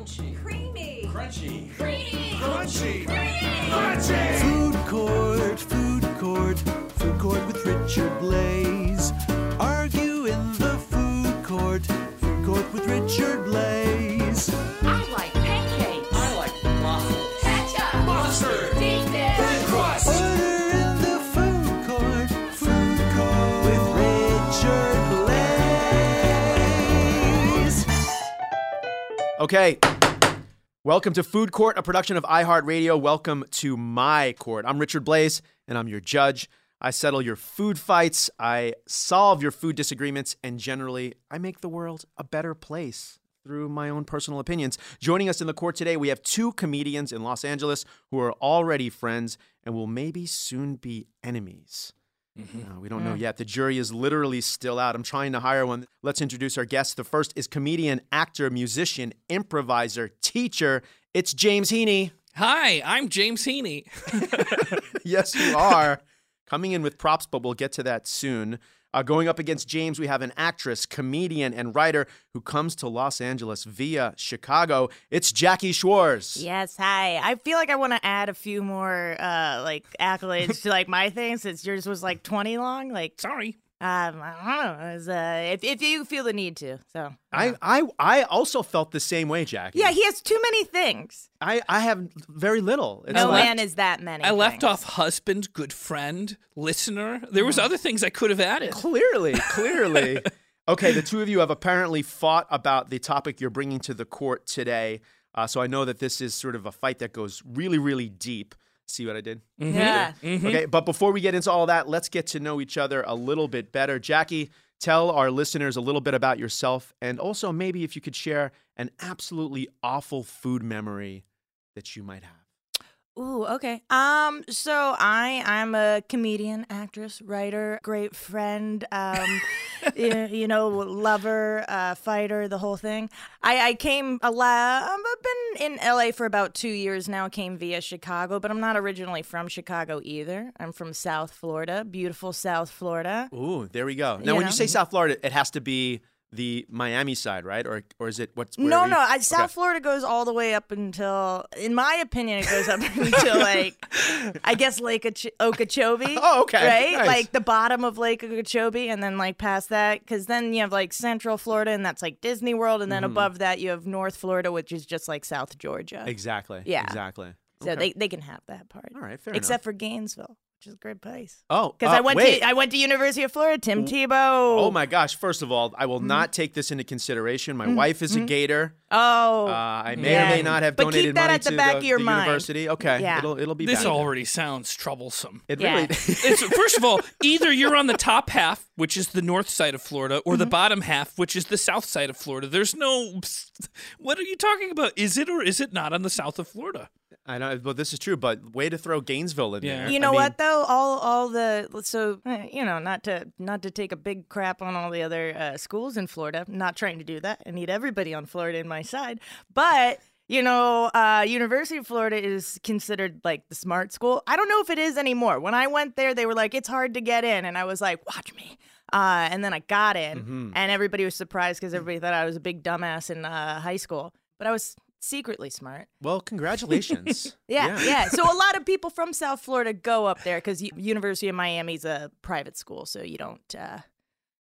Creamy. Crunchy. Creamy. Crunchy. Creamy. Crunchy. Food court, food court, food court with Richard Blais. Argue in the food court, food court with Richard Blais. Okay. Welcome to Food Court, a production of iHeartRadio. Welcome to my court. I'm Richard Blais, and I'm your judge. I settle your food fights, I solve your food disagreements, and generally, I make the world a better place through my own personal opinions. Joining us in the court today, we have two comedians in Los Angeles who are already friends and will maybe soon be enemies. Uh, we don't know yet. The jury is literally still out. I'm trying to hire one. Let's introduce our guests. The first is comedian, actor, musician, improviser, teacher. It's James Heaney. Hi, I'm James Heaney. yes, you are. Coming in with props, but we'll get to that soon. Uh, going up against James, we have an actress, comedian, and writer who comes to Los Angeles via Chicago. It's Jackie Schwartz. Yes, hi. I feel like I want to add a few more uh like accolades to like my thing since yours was like 20 long. Like Sorry. Um I don't know. Was, uh, if if you feel the need to. So I, I, I also felt the same way, Jackie. Yeah, he has too many things. I, I have very little. It's No like- man is that many. I left off husband, good friend, listener. There was other things I could have added. Clearly, clearly. okay, the two of you have apparently fought about the topic you're bringing to the court today. Uh, so I know that this is sort of a fight that goes really, really deep. See what I did? Yeah. Okay, but before we get into all that, let's get to know each other a little bit better. Jackie, tell our listeners a little bit about yourself and also maybe if you could share an absolutely awful food memory that you might have. Ooh, okay. Um, so I I'm a comedian, actress, writer, great friend, um, you, you know, lover, uh, fighter, the whole thing. I I came a lot. um, I've been in LA for about two years now. Came via Chicago, but I'm not originally from Chicago either. I'm from South Florida, beautiful South Florida. Ooh, there we go. Now, You when know? you say South Florida, it has to be the Miami side, right? Or or is it what's No, no. I, South Okay. Florida goes all the way up until, in my opinion, it goes up until like, I guess Lake Okeechobee. Oh, okay. Right, Nice. like the bottom of Lake Okeechobee, and then like past that, because then you have like Central Florida, and that's like Disney World, and then Mm-hmm. above that you have North Florida, which is just like South Georgia. Exactly. Yeah. Exactly. So Okay. they they can have that part. All right, fair Except enough. for Gainesville, which is a great place. Oh, Because uh, I went wait. to I went to University of Florida. Tim Tebow. Oh my gosh! First of all, I will not take this into consideration. My wife is a Gator. Oh. Uh, I may yeah. or may not have But keep donated that money at the to back the, of your the mind. university. Okay, Yeah. it'll it'll be This back. already sounds troublesome. It Yeah. really. It's first of all, either you're on the top half, which is the north side of Florida, or the Mm-hmm. bottom half, which is the south side of Florida. There's no. What are you talking about? Is it or is it not on the south of Florida? I know, but this is true. But way to throw Gainesville in Yeah. there. You I know mean, what though? All all the so eh, you know not to not to take a big crap on all the other uh, schools in Florida. I'm not trying to do that. I need everybody on Florida in my side, but. You know, uh, University of Florida is considered like the smart school. I don't know if it is anymore. When I went there, they were like, "It's hard to get in," and I was like, "Watch me." Uh, and then I got in, Mm-hmm. and everybody was surprised because everybody thought I was a big dumbass in uh, high school. But I was secretly smart. Well, congratulations. Yeah, yeah. So a lot of people from South Florida go up there because University of Miami is a private school, so you don't, uh,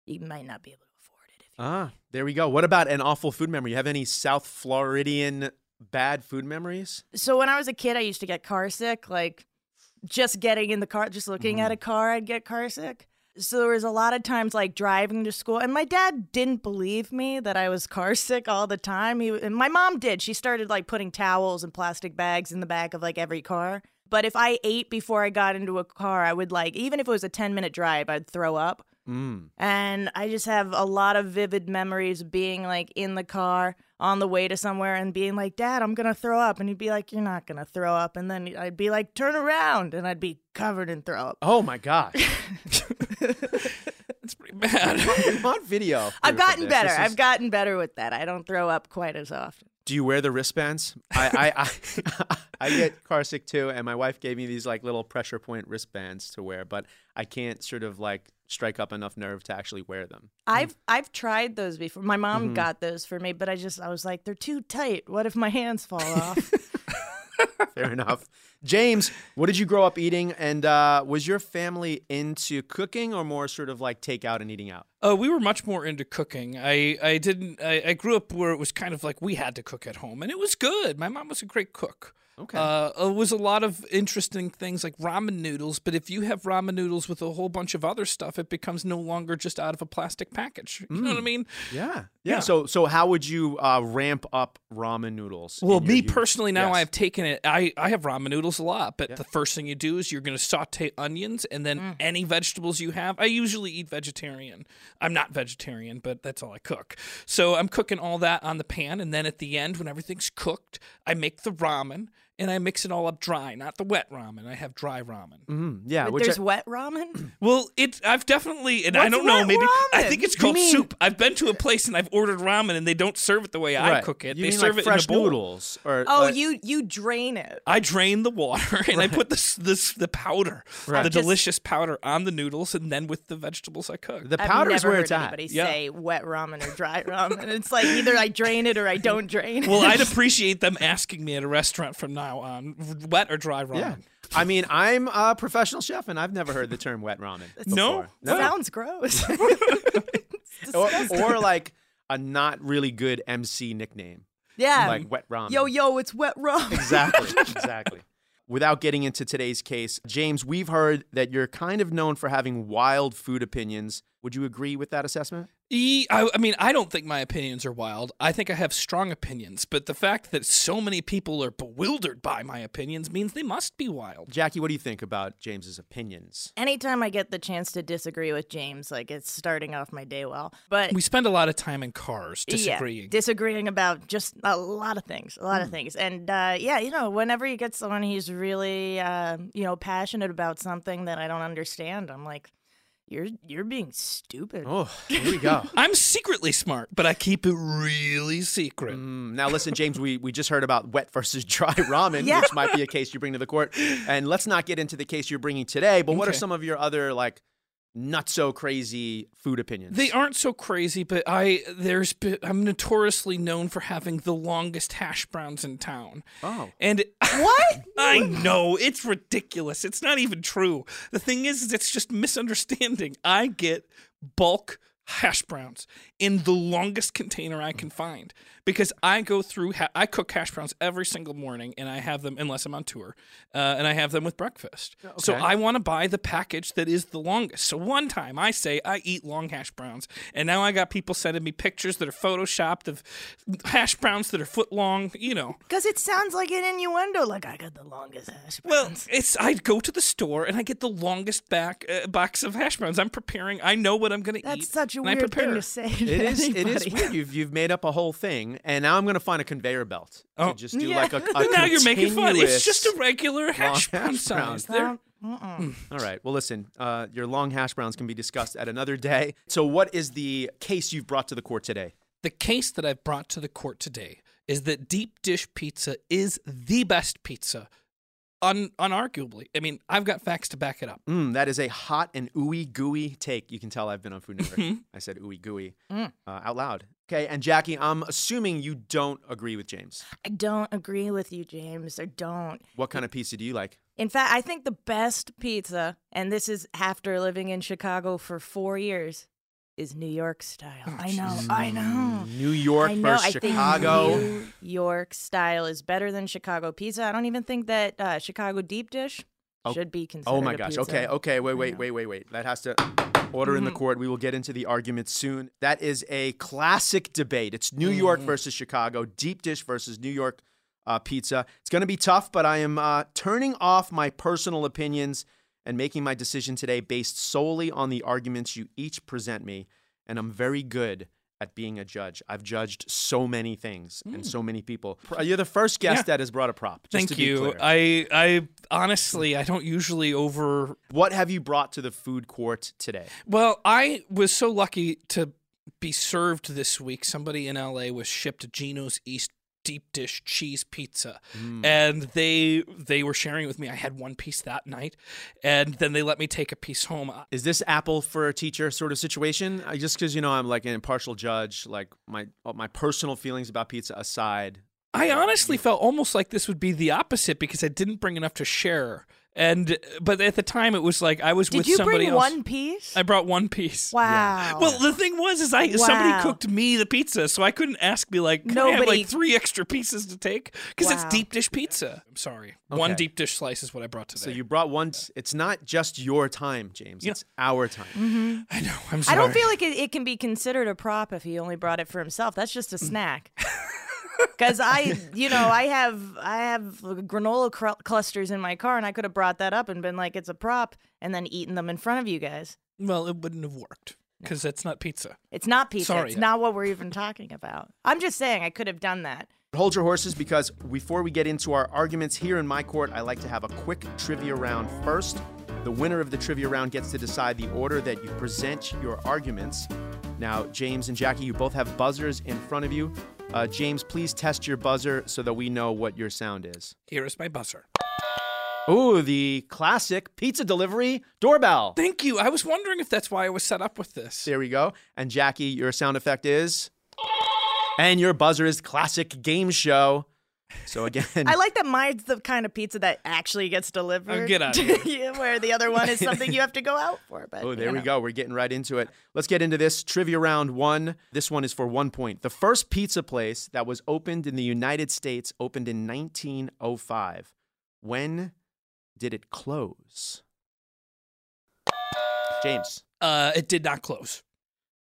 you might not be able to afford it. If Ah, there we go. What about an awful food memory? You have any South Floridian bad food memories? So when I was a kid, I used to get car sick. Like just getting in the car, just looking Mm-hmm. at a car, I'd get car sick. So there was a lot of times like driving to school, and my dad didn't believe me that I was car sick all the time. He, and my mom did. She started like putting towels and plastic bags in the back of like every car. But if I ate before I got into a car, I would like even if it was a ten minute drive, I'd throw up. Mm. And I just have a lot of vivid memories of being like in the car on the way to somewhere and being like, Dad, I'm going to throw up. And he'd be like, You're not going to throw up. And then I'd be like, Turn around. And I'd be covered in throw up. Oh my God. That's pretty bad. I'm on video. I've gotten better. Is- I've gotten better with that. I don't throw up quite as often. Do you wear the wristbands? I I, I I get car sick too, and my wife gave me these like little pressure point wristbands to wear, but I can't sort of like strike up enough nerve to actually wear them. I've I've tried those before. My mom Mm-hmm. got those for me, but I just I was like, they're too tight. What if my hands fall off? Fair enough. James, what did you grow up eating? And uh, was your family into cooking or more sort of like takeout and eating out? Uh, we were much more into cooking. I, I didn't. I, I grew up where it was kind of like we had to cook at home, and it was good. My mom was a great cook. Okay. Uh, it was a lot of interesting things like ramen noodles, but if you have ramen noodles with a whole bunch of other stuff, it becomes no longer just out of a plastic package. You know what I mean? Yeah. Yeah. Yeah. So so how would you uh, ramp up ramen noodles? Well, your me personally, now Yes. I've taken it. I, I have ramen noodles a lot, but the first thing you do is you're going to saute onions and then Mm. any vegetables you have. I usually eat vegetarian. I'm not vegetarian, but that's all I cook. So I'm cooking all that on the pan, and then at the end, when everything's cooked, I make the ramen and I mix it all up dry, not the wet ramen. I have dry ramen. Mhm. Yeah. But Which There's I- wet ramen. Well, it I've definitely and I What's don't know wet maybe I ramen? think it's You called mean- soup. I've been to a place and I've ordered ramen and they don't serve it the way I Right. cook it. You they mean serve like it fresh in a bowl. noodles or Oh, uh, you you drain it. I drain the water and I put this this the powder, Right. the Just- delicious powder on the noodles, and then with the vegetables I cook. the I've powder never is where heard it's at. anybody Yeah. say wet ramen or dry ramen. It's like either I drain it or I don't drain it. well, I'd appreciate them asking me at a restaurant from now on, um, wet or dry ramen. Yeah. I mean, I'm a professional chef, and I've never heard the term wet ramen. No? before. no. Sounds gross. or, or like a not really good MC nickname, yeah. like wet ramen. Yo yo, it's wet ramen. Exactly. exactly. Without getting into today's case, James, we've heard that you're kind of known for having wild food opinions. Would you agree with that assessment? E, I, I mean, I don't think my opinions are wild. I think I have strong opinions, but the fact that so many people are bewildered by my opinions means they must be wild. Jackie, what do you think about James's opinions? Anytime I get the chance to disagree with James, like it's starting off my day well. But We spend a lot of time in cars Yeah, disagreeing. disagreeing about just a lot of things, a lot of things. And uh, yeah, you know, whenever you get someone who's really, uh, you know, passionate about something that I don't understand, I'm like, you're you're being stupid. Oh, here we go. I'm secretly smart, but I keep it really secret. Mm, now, listen, James, we, we just heard about wet versus dry ramen, Yeah. which might be a case you bring to the court. And let's not get into the case you're bringing today, but what are some of your other, like, not so crazy food opinions? They aren't so crazy, but I there's been, I'm notoriously known for having the longest hash browns in town. Oh. And What? I know it's ridiculous. It's not even true. The thing is, is it's just misunderstanding. I get bulk hash browns in the longest container I can find because I go through, ha- I cook hash browns every single morning and I have them, unless I'm on tour, uh, and I have them with breakfast. So I want to buy the package that is the longest. So one time I say I eat long hash browns, and now I got people sending me pictures that are photoshopped of hash browns that are foot long, you know. Because it sounds like an innuendo. Like I got the longest hash Well, it's I go to the store and I get the longest back uh, box of hash browns. I'm preparing. I know what I'm going to eat. That's such a and I weird prepare. thing to say. It to is. It is anybody. weird. You've you've made up a whole thing, and now I'm going to find a conveyor belt Oh. to just do Yeah. like a. a now you're making fun. It's just a regular hash brown hash browns. size. They're- All right. Well, listen. Uh, your long hash browns can be discussed at another day. So, what is the case you've brought to the court today? The case that I've brought to the court today is that deep dish pizza is the best pizza, un- unarguably. I mean, I've got facts to back it up. Mm, that is a hot and ooey gooey take. You can tell I've been on Food Network. Mm-hmm. I said ooey gooey Mm. uh, out loud. Okay. And Jackie, I'm assuming you don't agree with James. I don't agree with you, James. I don't. What kind of pizza do you like? In fact, I think the best pizza, and this is after living in Chicago for four years, is New York style. I know, I know. New York I know. versus I Chicago. think New York style is better than Chicago pizza. I don't even think that uh, Chicago deep dish Oh- should be considered. Oh my a gosh. pizza. Okay. Okay. Wait. Wait. Wait. Wait. Wait. That has to order in the court. We will get into the argument soon. That is a classic debate. It's New York versus Chicago. Deep dish versus New York uh, pizza. It's going to be tough, but I am uh, turning off my personal opinions and making my decision today based solely on the arguments you each present me. And I'm very good at being a judge. I've judged so many things and mm. so many people. You're the first guest Yeah. that has brought a prop. Just Thank to be you. I I honestly I don't usually over What have you brought to the food court today? Well, I was so lucky to be served this week. Somebody in LA was shipped Gino's East deep dish cheese pizza, Mm. and they they were sharing it with me. I had one piece that night, and then they let me take a piece home. Is this apple for a teacher sort of situation? I, just because you know I'm like an impartial judge, like my my personal feelings about pizza aside. I honestly felt almost like this would be the opposite because I didn't bring enough to share. And but at the time it was like I was with the phone. Did with you somebody bring else. one piece? I brought one piece. wow. Well, the thing was, is I somebody cooked me the pizza, so I couldn't ask me like, can I have like three extra pieces to take because it's deep dish pizza. I'm sorry, one deep dish slice is what I brought today. So you brought one. It's not just your time, James. Yeah. It's our time. Mm-hmm. I know. I'm sorry. I don't feel like it, it can be considered a prop if he only brought it for himself. That's just a mm. snack. Because I, you know, I have I have granola cr- clusters in my car, and I could have brought that up and been like, it's a prop, and then eaten them in front of you guys. Well, it wouldn't have worked because that's not pizza. It's not pizza. Sorry. It's not what we're even talking about. I'm just saying I could have done that. Hold your horses because before we get into our arguments here in my court, I like to have a quick trivia round first. The winner of the trivia round gets to decide the order that you present your arguments. Now, James and Jackie, you both have buzzers in front of you. Uh, James, please test your buzzer so that we know what your sound is. Here is my buzzer. Ooh, the classic pizza delivery doorbell. Thank you. I was wondering if that's why I was set up with this. There we go. And Jackie, your sound effect is. And your buzzer is classic game show. So again, I like that mine's the kind of pizza that actually gets delivered. Oh, get out of here. yeah, where the other one is something you have to go out for. But Oh, there we know. go. We're getting right into it. Let's get into this trivia round one. This one is for one point. The first pizza place that was opened in the United States opened in 1905. When did it close? James. Uh, it did not close.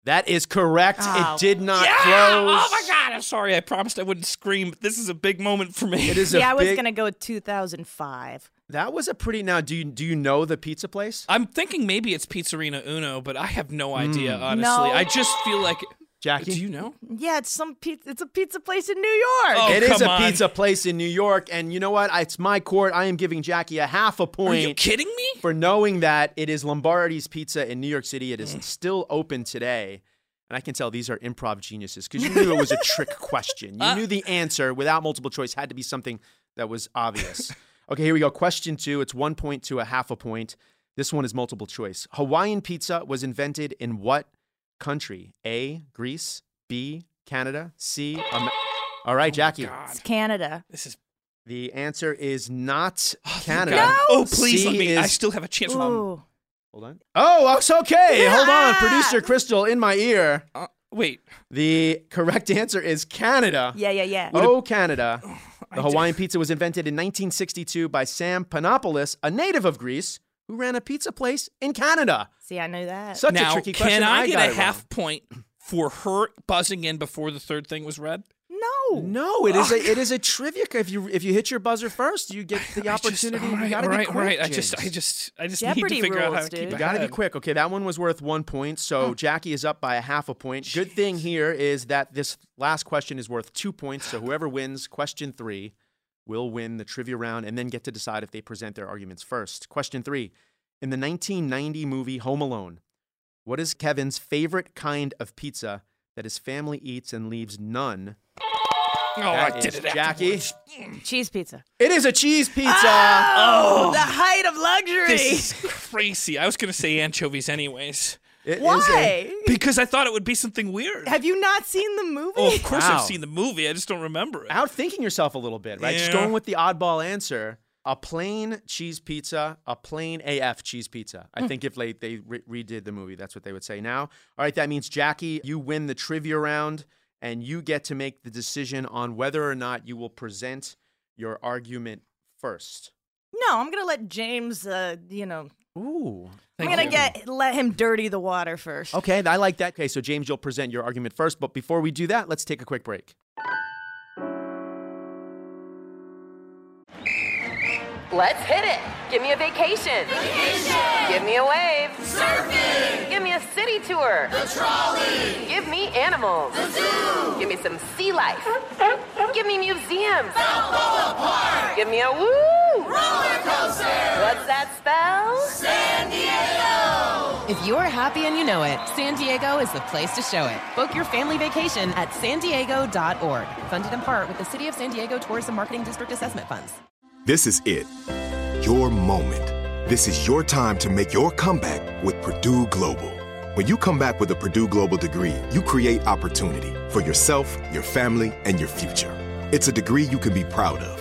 That is correct. Oh. It did not yeah! close. Oh my god! I'm sorry. I promised I wouldn't scream. But this is a big moment for me. It is Yeah, I was big- gonna go with 2005. That was a pretty. Now, do you do you know the pizza place? I'm thinking maybe it's Pizzerina Uno, but I have no idea. Hmm. Honestly, No. I just feel like. Jackie? Do you know? Yeah, it's some pizza. It's a pizza place in New York. Oh, It is come a on. pizza place in New York, and you know what? It's my court. I am giving Jackie a half a point. Are you kidding me? for knowing that it is Lombardi's Pizza in New York City. It is Mm. still open today. And I can tell these are improv geniuses because you knew it was a trick question. You Uh. knew the answer without multiple choice had to be something that was obvious. okay, here we go. Question two. It's one point to a half a point. This one is multiple choice. Hawaiian pizza was invented in what country? A. Greece. B. Canada. C. Am- All right, Jackie. Oh God, It's Canada. this is. The answer is not thank Canada. God. Oh, please let C me. I still have a chance. Ooh. Hold on. Oh, it's okay. Hold on. Producer Crystal in my ear. Uh, wait. The correct answer is Canada. Yeah, yeah, yeah. Oh, Canada. The Hawaiian pizza was invented in 1962 by Sam Panopoulos, a native of Greece, who ran a pizza place in Canada. See, I knew that. Such now, a tricky question. can I, get got a half wrong. point for her buzzing in before the third thing was read? no. No, it is a it is a trivia. If you if you hit your buzzer first, you get the I just- opportunity. all you right, gotta all be right, quick. all right. I just, I just, I just Jeopardy need to figure out how rules, to keep dude. You gotta be quick. Okay, that one was worth one point. So Jackie is up by a half a point. Good thing here is that this last question is worth two points. So whoever wins question three will win the trivia round and then get to decide if they present their arguments first. Question three. In the 1990 movie Home Alone, what is Kevin's favorite kind of pizza that his family eats and leaves none? Oh, That I did it. Jackie. afterwards. Cheese pizza. It is a cheese pizza. Oh, oh, the height of luxury. This is crazy. I was gonna say anchovies anyways. It is a- Why? Because I thought it would be something weird. Have you not seen the movie? Oh, of course Wow. I've seen the movie. I just don't remember it. outthinking yourself a little bit, right? Just going with the oddball answer. A plain cheese pizza, a plain AF cheese pizza. I think if like they re- redid the movie, that's what they would say now. All right, that means Jackie, you win the trivia round, and you get to make the decision on whether or not you will present your argument first. No, I'm gonna let James. Uh, you know, Ooh. I'm gonna get let him dirty the water first. Okay, I like that. Okay, so James, you'll present your argument first, but before we do that, let's take a quick break. Let's hit it. Give me a vacation. Give me a wave. Surfing. Give me a city tour. The trolley. Give me animals. The zoo. Give me some sea life. Give me museums. Balboa Park. Give me a woo. Roller coaster. What's that spell? San Diego. If you're happy and you know it, San Diego is the place to show it. Book your family vacation at san diego.org. Funded in part with the City of San Diego Tourism Marketing District Assessment Funds. This is it. Your moment. This is your time to make your comeback with Purdue Global. When you come back with a Purdue Global degree, you create opportunity for yourself, your family, and your future. It's a degree you can be proud of,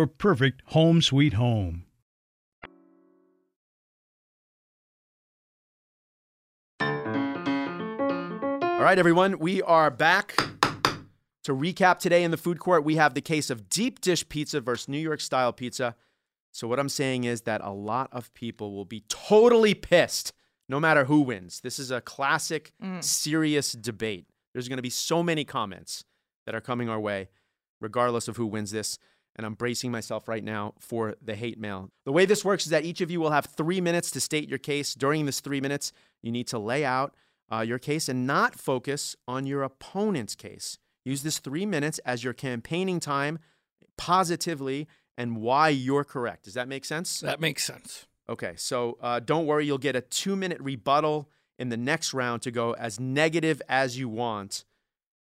your perfect home sweet home. All right, everyone, we are back. To recap today in the food court, we have the case of deep dish pizza versus New York style pizza. So, what I'm saying is that a lot of people will be totally pissed no matter who wins. This is a classic, mm. serious debate. There's going to be so many comments that are coming our way, regardless of who wins this. And I'm bracing myself right now for the hate mail. The way this works is that each of you will have three minutes to state your case. During this three minutes, you need to lay out uh, your case and not focus on your opponent's case. Use this three minutes as your campaigning time positively and why you're correct. Does that make sense? That makes sense. Okay, so uh, don't worry, you'll get a two minute rebuttal in the next round to go as negative as you want,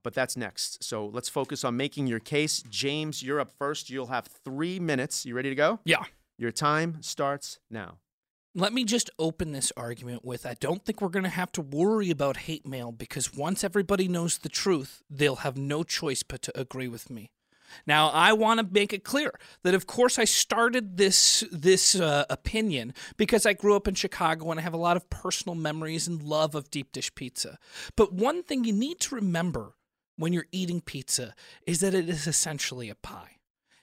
but that's next. So let's focus on making your case. James, you're up first. You'll have three minutes. You ready to go? Yeah. Your time starts now. Let me just open this argument with I don't think we're going to have to worry about hate mail because once everybody knows the truth, they'll have no choice but to agree with me. Now, I want to make it clear that, of course, I started this this uh, opinion because I grew up in Chicago and I have a lot of personal memories and love of deep dish pizza. But one thing you need to remember when you're eating pizza is that it is essentially a pie.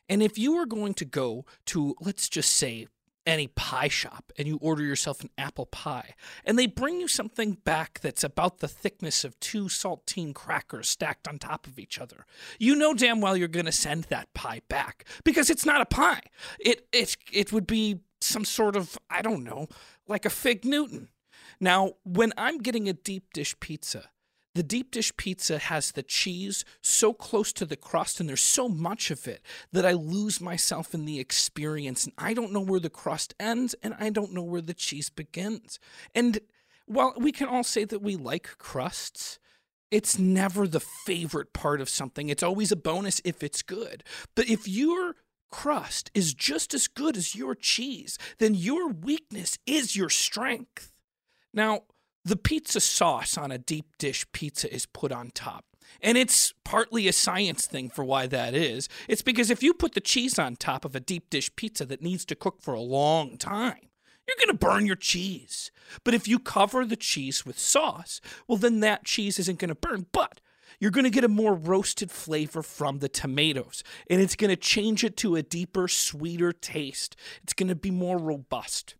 And if you are going to go to, let's just say, any pie shop and you order yourself an apple pie and they bring you something back that's about the thickness of two saltine crackers stacked on top of each other you know damn well you're going to send that pie back because it's not a pie it it it would be some sort of i don't know like a fig newton now when i'm getting a deep dish pizza the deep dish pizza has the cheese so close to the crust, and there's so much of it that I lose myself in the experience. And I don't know where the crust ends, and I don't know where the cheese begins. And while we can all say that we like crusts, it's never the favorite part of something. It's always a bonus if it's good. But if your crust is just as good as your cheese, then your weakness is your strength. Now, the pizza sauce on a deep dish pizza is put on top. And it's partly a science thing for why that is. It's because if you put the cheese on top of a deep dish pizza that needs to cook for a long time, you're going to burn your cheese. But if you cover the cheese with sauce, well, then that cheese isn't going to burn. But you're going to get a more roasted flavor from the tomatoes, and it's going to change it to a deeper, sweeter taste. It's going to be more robust.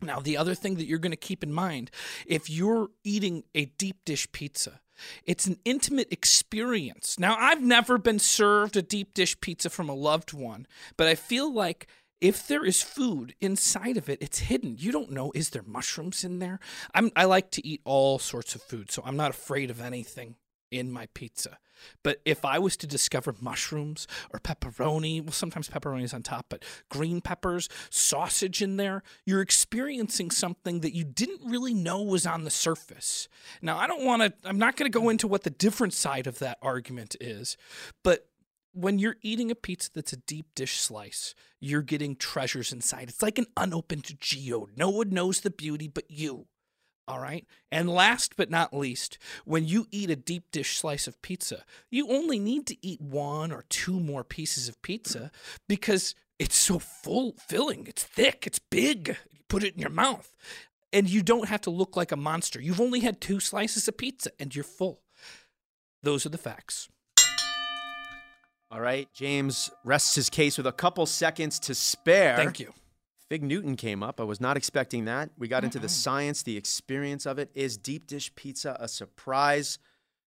Now, the other thing that you're going to keep in mind if you're eating a deep dish pizza, it's an intimate experience. Now, I've never been served a deep dish pizza from a loved one, but I feel like if there is food inside of it, it's hidden. You don't know is there mushrooms in there? I'm I like to eat all sorts of food, so I'm not afraid of anything in my pizza. But if I was to discover mushrooms or pepperoni, well, sometimes pepperoni is on top, but green peppers, sausage in there, you're experiencing something that you didn't really know was on the surface. Now, I don't want to, I'm not going to go into what the different side of that argument is, but when you're eating a pizza that's a deep dish slice, you're getting treasures inside. It's like an unopened geode. No one knows the beauty but you. All right. And last but not least, when you eat a deep dish slice of pizza, you only need to eat one or two more pieces of pizza because it's so full filling. It's thick, it's big. You put it in your mouth. And you don't have to look like a monster. You've only had two slices of pizza and you're full. Those are the facts. All right. James rests his case with a couple seconds to spare. Thank you. Fig Newton came up. I was not expecting that. We got into the science, the experience of it. Is deep dish pizza a surprise?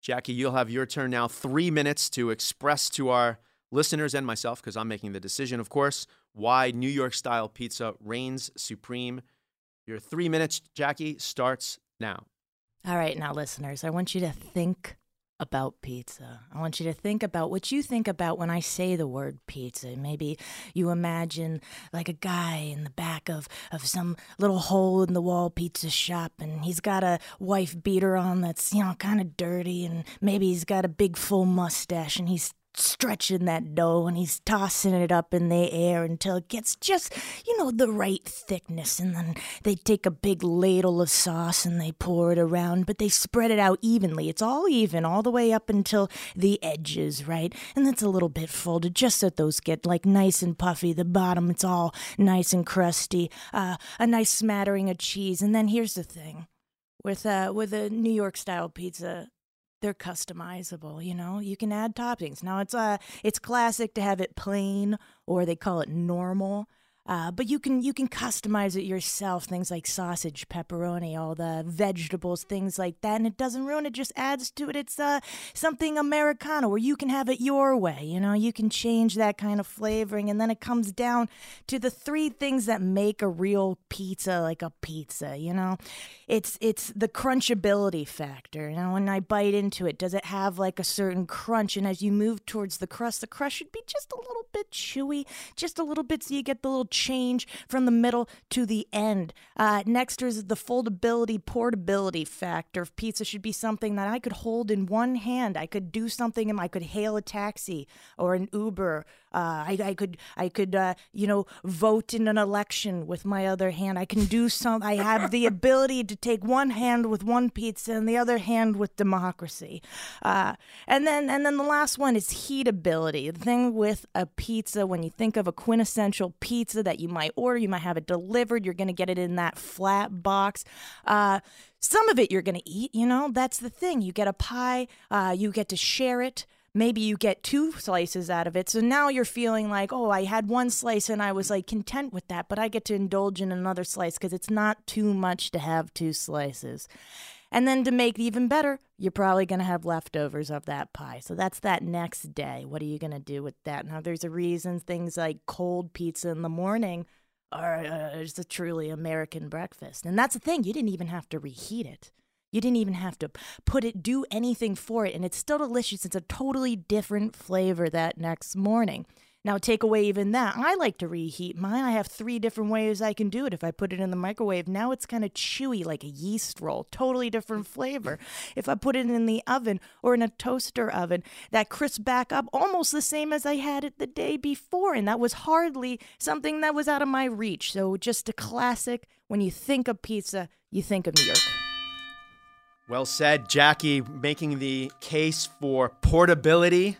Jackie, you'll have your turn now. Three minutes to express to our listeners and myself, because I'm making the decision, of course, why New York style pizza reigns supreme. Your three minutes, Jackie, starts now. All right, now, listeners, I want you to think about pizza. I want you to think about what you think about when I say the word pizza. Maybe you imagine like a guy in the back of, of some little hole in the wall pizza shop and he's got a wife beater on that's, you know, kind of dirty and maybe he's got a big full mustache and he's stretching that dough and he's tossing it up in the air until it gets just, you know, the right thickness. And then they take a big ladle of sauce and they pour it around, but they spread it out evenly. It's all even, all the way up until the edges, right? And that's a little bit folded just so those get like nice and puffy. The bottom, it's all nice and crusty. Uh, a nice smattering of cheese. And then here's the thing with uh, with a New York style pizza, they're customizable you know? You can add toppings. Now it's uh it's classic to have it plain or they call it normal uh, but you can you can customize it yourself things like sausage pepperoni all the vegetables things like that and it doesn't ruin it just adds to it. It's uh something americano where you can have it your way you know? You can change that kind of flavoring and then it comes down to the three things that make a real pizza like a pizza you know? It's it's the crunchability factor you know? When i bite into it does it have like a certain crunch? And as you move towards the crust the crust should be just a little bit chewy just a little bit so you get the little change from the middle to the end. Uh, next is the foldability, portability factor. Pizza should be something that I could hold in one hand. I could do something and I could hail a taxi or an Uber. Uh, I, I could, I could, uh, you know, vote in an election with my other hand. I can do some. I have the ability to take one hand with one pizza and the other hand with democracy. Uh, and then, and then the last one is heatability. The thing with a pizza, when you think of a quintessential pizza that you might order, you might have it delivered. You're going to get it in that flat box. Uh, some of it you're going to eat. You know, that's the thing. You get a pie. Uh, you get to share it maybe you get two slices out of it. So now you're feeling like, oh, I had one slice and I was like content with that, but I get to indulge in another slice because it's not too much to have two slices. And then to make it even better, you're probably going to have leftovers of that pie. So that's that next day. What are you going to do with that? Now, there's a reason things like cold pizza in the morning are uh, just a truly American breakfast. And that's the thing, you didn't even have to reheat it. You didn't even have to put it, do anything for it, and it's still delicious. It's a totally different flavor that next morning. Now, take away even that. I like to reheat mine. I have three different ways I can do it. If I put it in the microwave, now it's kind of chewy like a yeast roll, totally different flavor. If I put it in the oven or in a toaster oven, that crisp back up almost the same as I had it the day before. And that was hardly something that was out of my reach. So, just a classic. When you think of pizza, you think of New York. Well said, Jackie, making the case for portability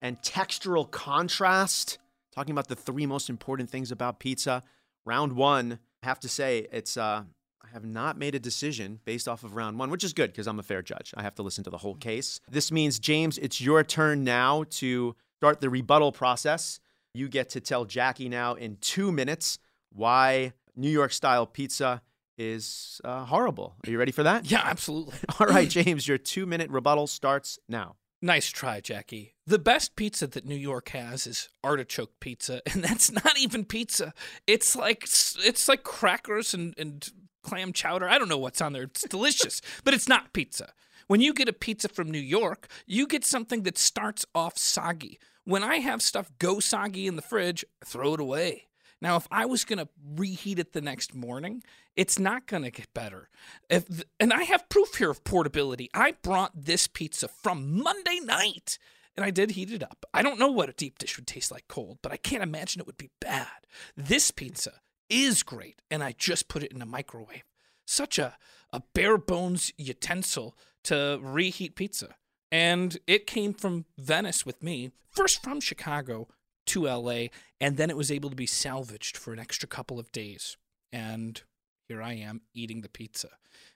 and textural contrast. Talking about the three most important things about pizza. Round one, I have to say, it's uh, I have not made a decision based off of round one, which is good because I'm a fair judge. I have to listen to the whole case. This means, James, it's your turn now to start the rebuttal process. You get to tell Jackie now in two minutes why New York style pizza is uh, horrible. Are you ready for that? Yeah, absolutely. All right, James, your two minute rebuttal starts now. Nice try, Jackie. The best pizza that New York has is artichoke pizza, and that's not even pizza. It's like it's like crackers and, and clam chowder. I don't know what's on there. It's delicious, but it's not pizza. When you get a pizza from New York, you get something that starts off soggy. When I have stuff go soggy in the fridge, throw it away. Now, if I was going to reheat it the next morning, it's not going to get better. If, and I have proof here of portability. I brought this pizza from Monday night and I did heat it up. I don't know what a deep dish would taste like cold, but I can't imagine it would be bad. This pizza is great, and I just put it in a microwave. Such a, a bare bones utensil to reheat pizza. And it came from Venice with me, first from Chicago to LA, and then it was able to be salvaged for an extra couple of days. And here I am eating the pizza.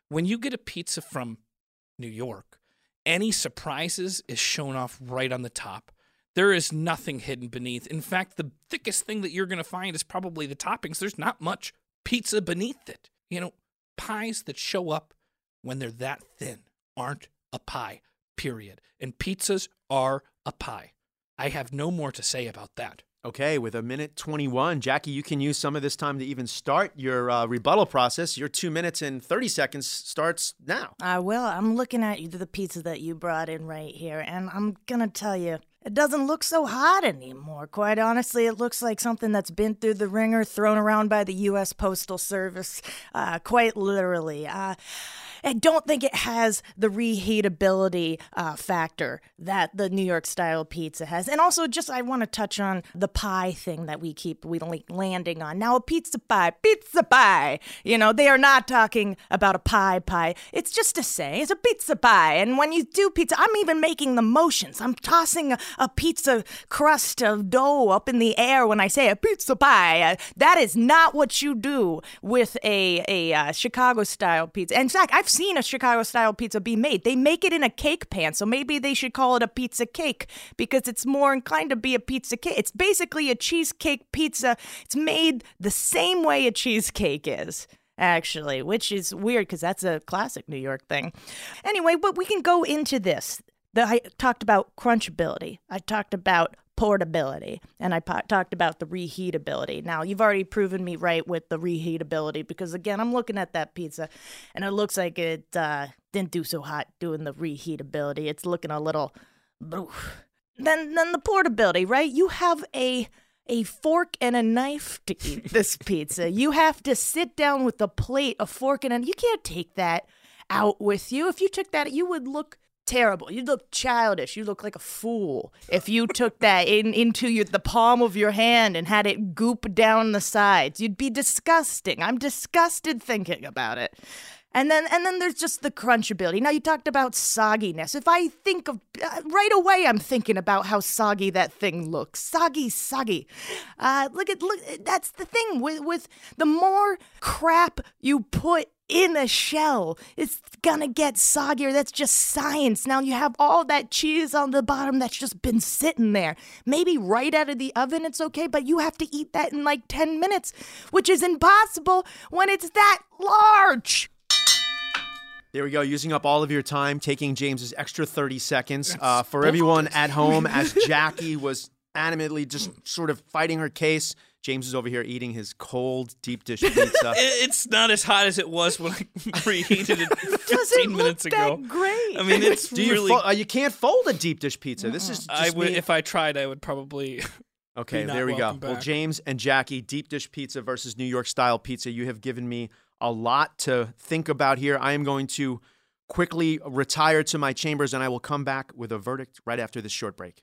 When you get a pizza from New York, any surprises is shown off right on the top. There is nothing hidden beneath. In fact, the thickest thing that you're going to find is probably the toppings. There's not much pizza beneath it. You know, pies that show up when they're that thin aren't a pie, period. And pizzas are a pie. I have no more to say about that. Okay, with a minute 21, Jackie, you can use some of this time to even start your uh, rebuttal process. Your two minutes and 30 seconds starts now. I will. I'm looking at the pizza that you brought in right here, and I'm going to tell you, it doesn't look so hot anymore. Quite honestly, it looks like something that's been through the ringer, thrown around by the U.S. Postal Service, uh, quite literally. Uh, I don't think it has the reheatability uh, factor that the New York style pizza has. And also, just I want to touch on the pie thing that we keep we landing on. Now, a pizza pie, pizza pie. You know, they are not talking about a pie pie. It's just to say it's a pizza pie. And when you do pizza, I'm even making the motions. I'm tossing a, a pizza crust of dough up in the air when I say a pizza pie. Uh, that is not what you do with a a uh, Chicago style pizza. In fact, I've seen a Chicago style pizza be made. They make it in a cake pan, so maybe they should call it a pizza cake because it's more inclined to be a pizza cake. It's basically a cheesecake pizza. It's made the same way a cheesecake is actually, which is weird because that's a classic New York thing. Anyway, but we can go into this. The, I talked about crunchability. I talked about portability and I po- talked about the reheatability. Now, you've already proven me right with the reheatability because again, I'm looking at that pizza and it looks like it uh, didn't do so hot doing the reheatability. It's looking a little then then the portability, right? You have a a fork and a knife to eat this pizza. You have to sit down with a plate, a fork, and a. You can't take that out with you. If you took that, you would look terrible. You'd look childish. You look like a fool if you took that in into your, the palm of your hand and had it goop down the sides. You'd be disgusting. I'm disgusted thinking about it. And then and then there's just the crunchability. Now you talked about sogginess. If I think of uh, right away, I'm thinking about how soggy that thing looks. Soggy, soggy. Uh, look at look. That's the thing with with the more crap you put in a shell, it's gonna get soggier. That's just science. Now you have all that cheese on the bottom that's just been sitting there. Maybe right out of the oven, it's okay, but you have to eat that in like 10 minutes, which is impossible when it's that large. There we go, using up all of your time, taking James's extra 30 seconds. Uh, for everyone at home, as Jackie was animately just sort of fighting her case, James is over here eating his cold deep dish pizza. It's not as hot as it was when I reheated it 15 minutes ago. great. I mean, it's Do you really. fo- uh, you can't fold a deep dish pizza. This is just I would, me. if I tried, I would probably. Okay, there we go. welcome Well. James and Jackie, deep dish pizza versus New York style pizza. You have given me a lot to think about here. I am going to quickly retire to my chambers and I will come back with a verdict right after this short break.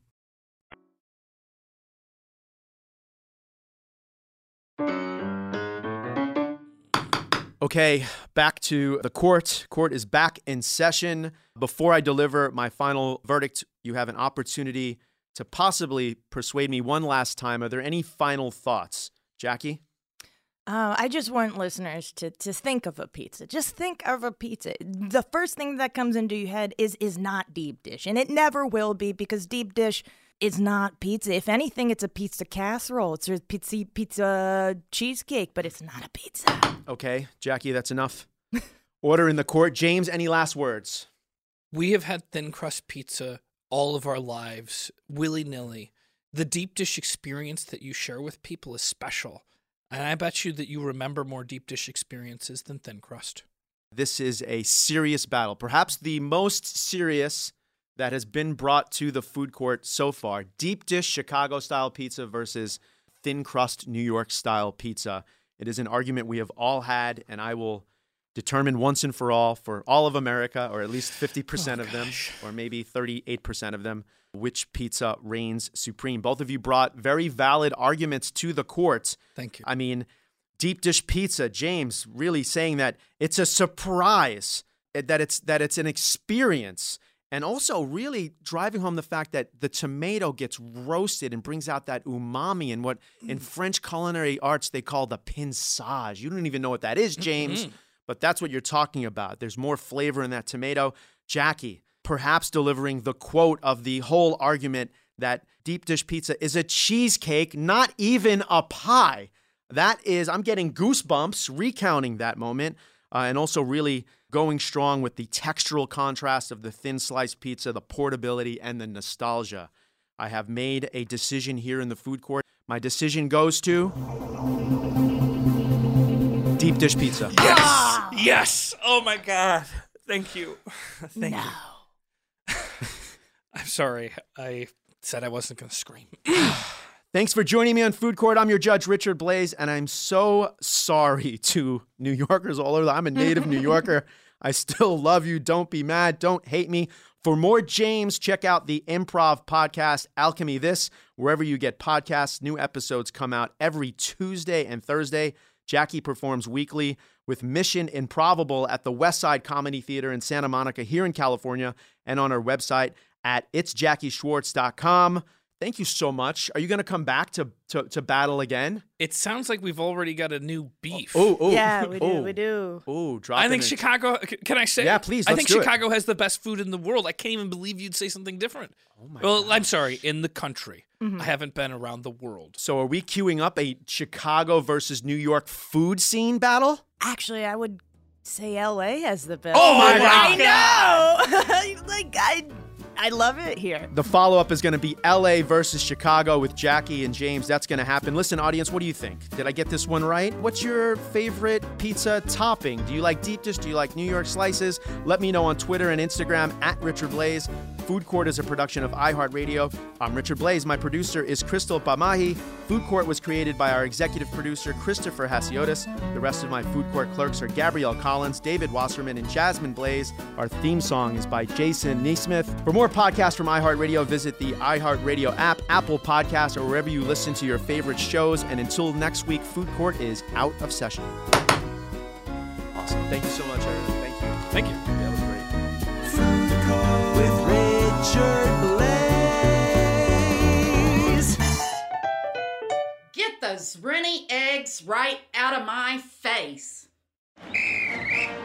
Okay, back to the court. Court is back in session. Before I deliver my final verdict, you have an opportunity to possibly persuade me one last time. Are there any final thoughts? Jackie? Uh, I just want listeners to to think of a pizza. Just think of a pizza. The first thing that comes into your head is is not deep dish, and it never will be because deep dish is not pizza. If anything, it's a pizza casserole. It's a pizza pizza cheesecake, but it's not a pizza. Okay, Jackie, that's enough. Order in the court. James, any last words? We have had thin crust pizza all of our lives, willy nilly. The deep dish experience that you share with people is special. And I bet you that you remember more deep dish experiences than thin crust. This is a serious battle, perhaps the most serious that has been brought to the food court so far. Deep dish Chicago style pizza versus thin crust New York style pizza. It is an argument we have all had, and I will determine once and for all for all of America, or at least 50% of them, or maybe 38% of them, which pizza reigns supreme. Both of you brought very valid arguments to the court. Thank you. I mean, deep dish pizza, James really saying that it's a surprise eh, that it's that it's an experience and also really driving home the fact that the tomato gets roasted and brings out that umami and what in French culinary arts they call the pinçage. You don't even know what that is, James, but that's what you're talking about. There's more flavor in that tomato. Jackie, perhaps delivering the quote of the whole argument that deep dish pizza is a cheesecake, not even a pie. That is, I'm getting goosebumps recounting that moment uh, and also really going strong with the textural contrast of the thin sliced pizza, the portability, and the nostalgia. I have made a decision here in the food court. My decision goes to deep dish pizza. Yes. Ah! Yes. Oh my god. Thank you. Thank you. I'm sorry. I said I wasn't going to scream. Thanks for joining me on Food Court. I'm your judge, Richard Blais, and I'm so sorry to New Yorkers all over. I'm a native New Yorker. I still love you. Don't be mad. Don't hate me. For more James, check out the improv podcast, Alchemy This, wherever you get podcasts. New episodes come out every Tuesday and Thursday. Jackie performs weekly with Mission Improbable at the West Side Comedy Theater in Santa Monica here in California and on our website at itsjackieschwartz.com. Thank you so much. Are you going to come back to, to, to battle again? It sounds like we've already got a new beef. Oh, oh, Yeah, we do. oh. We do. Oh, drop I think. Chicago. c- Can I say? Yeah, please, I let's think do it. Chicago has the best food in the world. I can't even believe you'd say something different. Oh my well, I'm sorry. In the country, Mm-hmm. I haven't been around the world. So are we queuing up a Chicago versus New York food scene battle? Actually, I would say LA has the best. Oh my food. God. I know. like I, I love it here. The follow up is going to be LA versus Chicago with Jackie and James. That's going to happen. Listen, audience, what do you think? Did I get this one right? What's your favorite pizza topping? Do you like deep dish? Do you like New York slices? Let me know on Twitter and Instagram at Richard Blais. Food Court is a production of iHeartRadio. I'm Richard Blais. My producer is Crystal Pamahi. Food Court was created by our executive producer, Christopher Hasiotis. The rest of my Food Court clerks are Gabrielle Collins, David Wasserman, and Jasmine Blaze. Our theme song is by Jason Neesmith. For more podcasts from iHeartRadio, visit the iHeartRadio app, Apple Podcasts, or wherever you listen to your favorite shows. And until next week, Food Court is out of session. Awesome. Thank you so much, everyone. Thank you. Thank you. Richard Blais. Get those Rennie eggs right out of my face.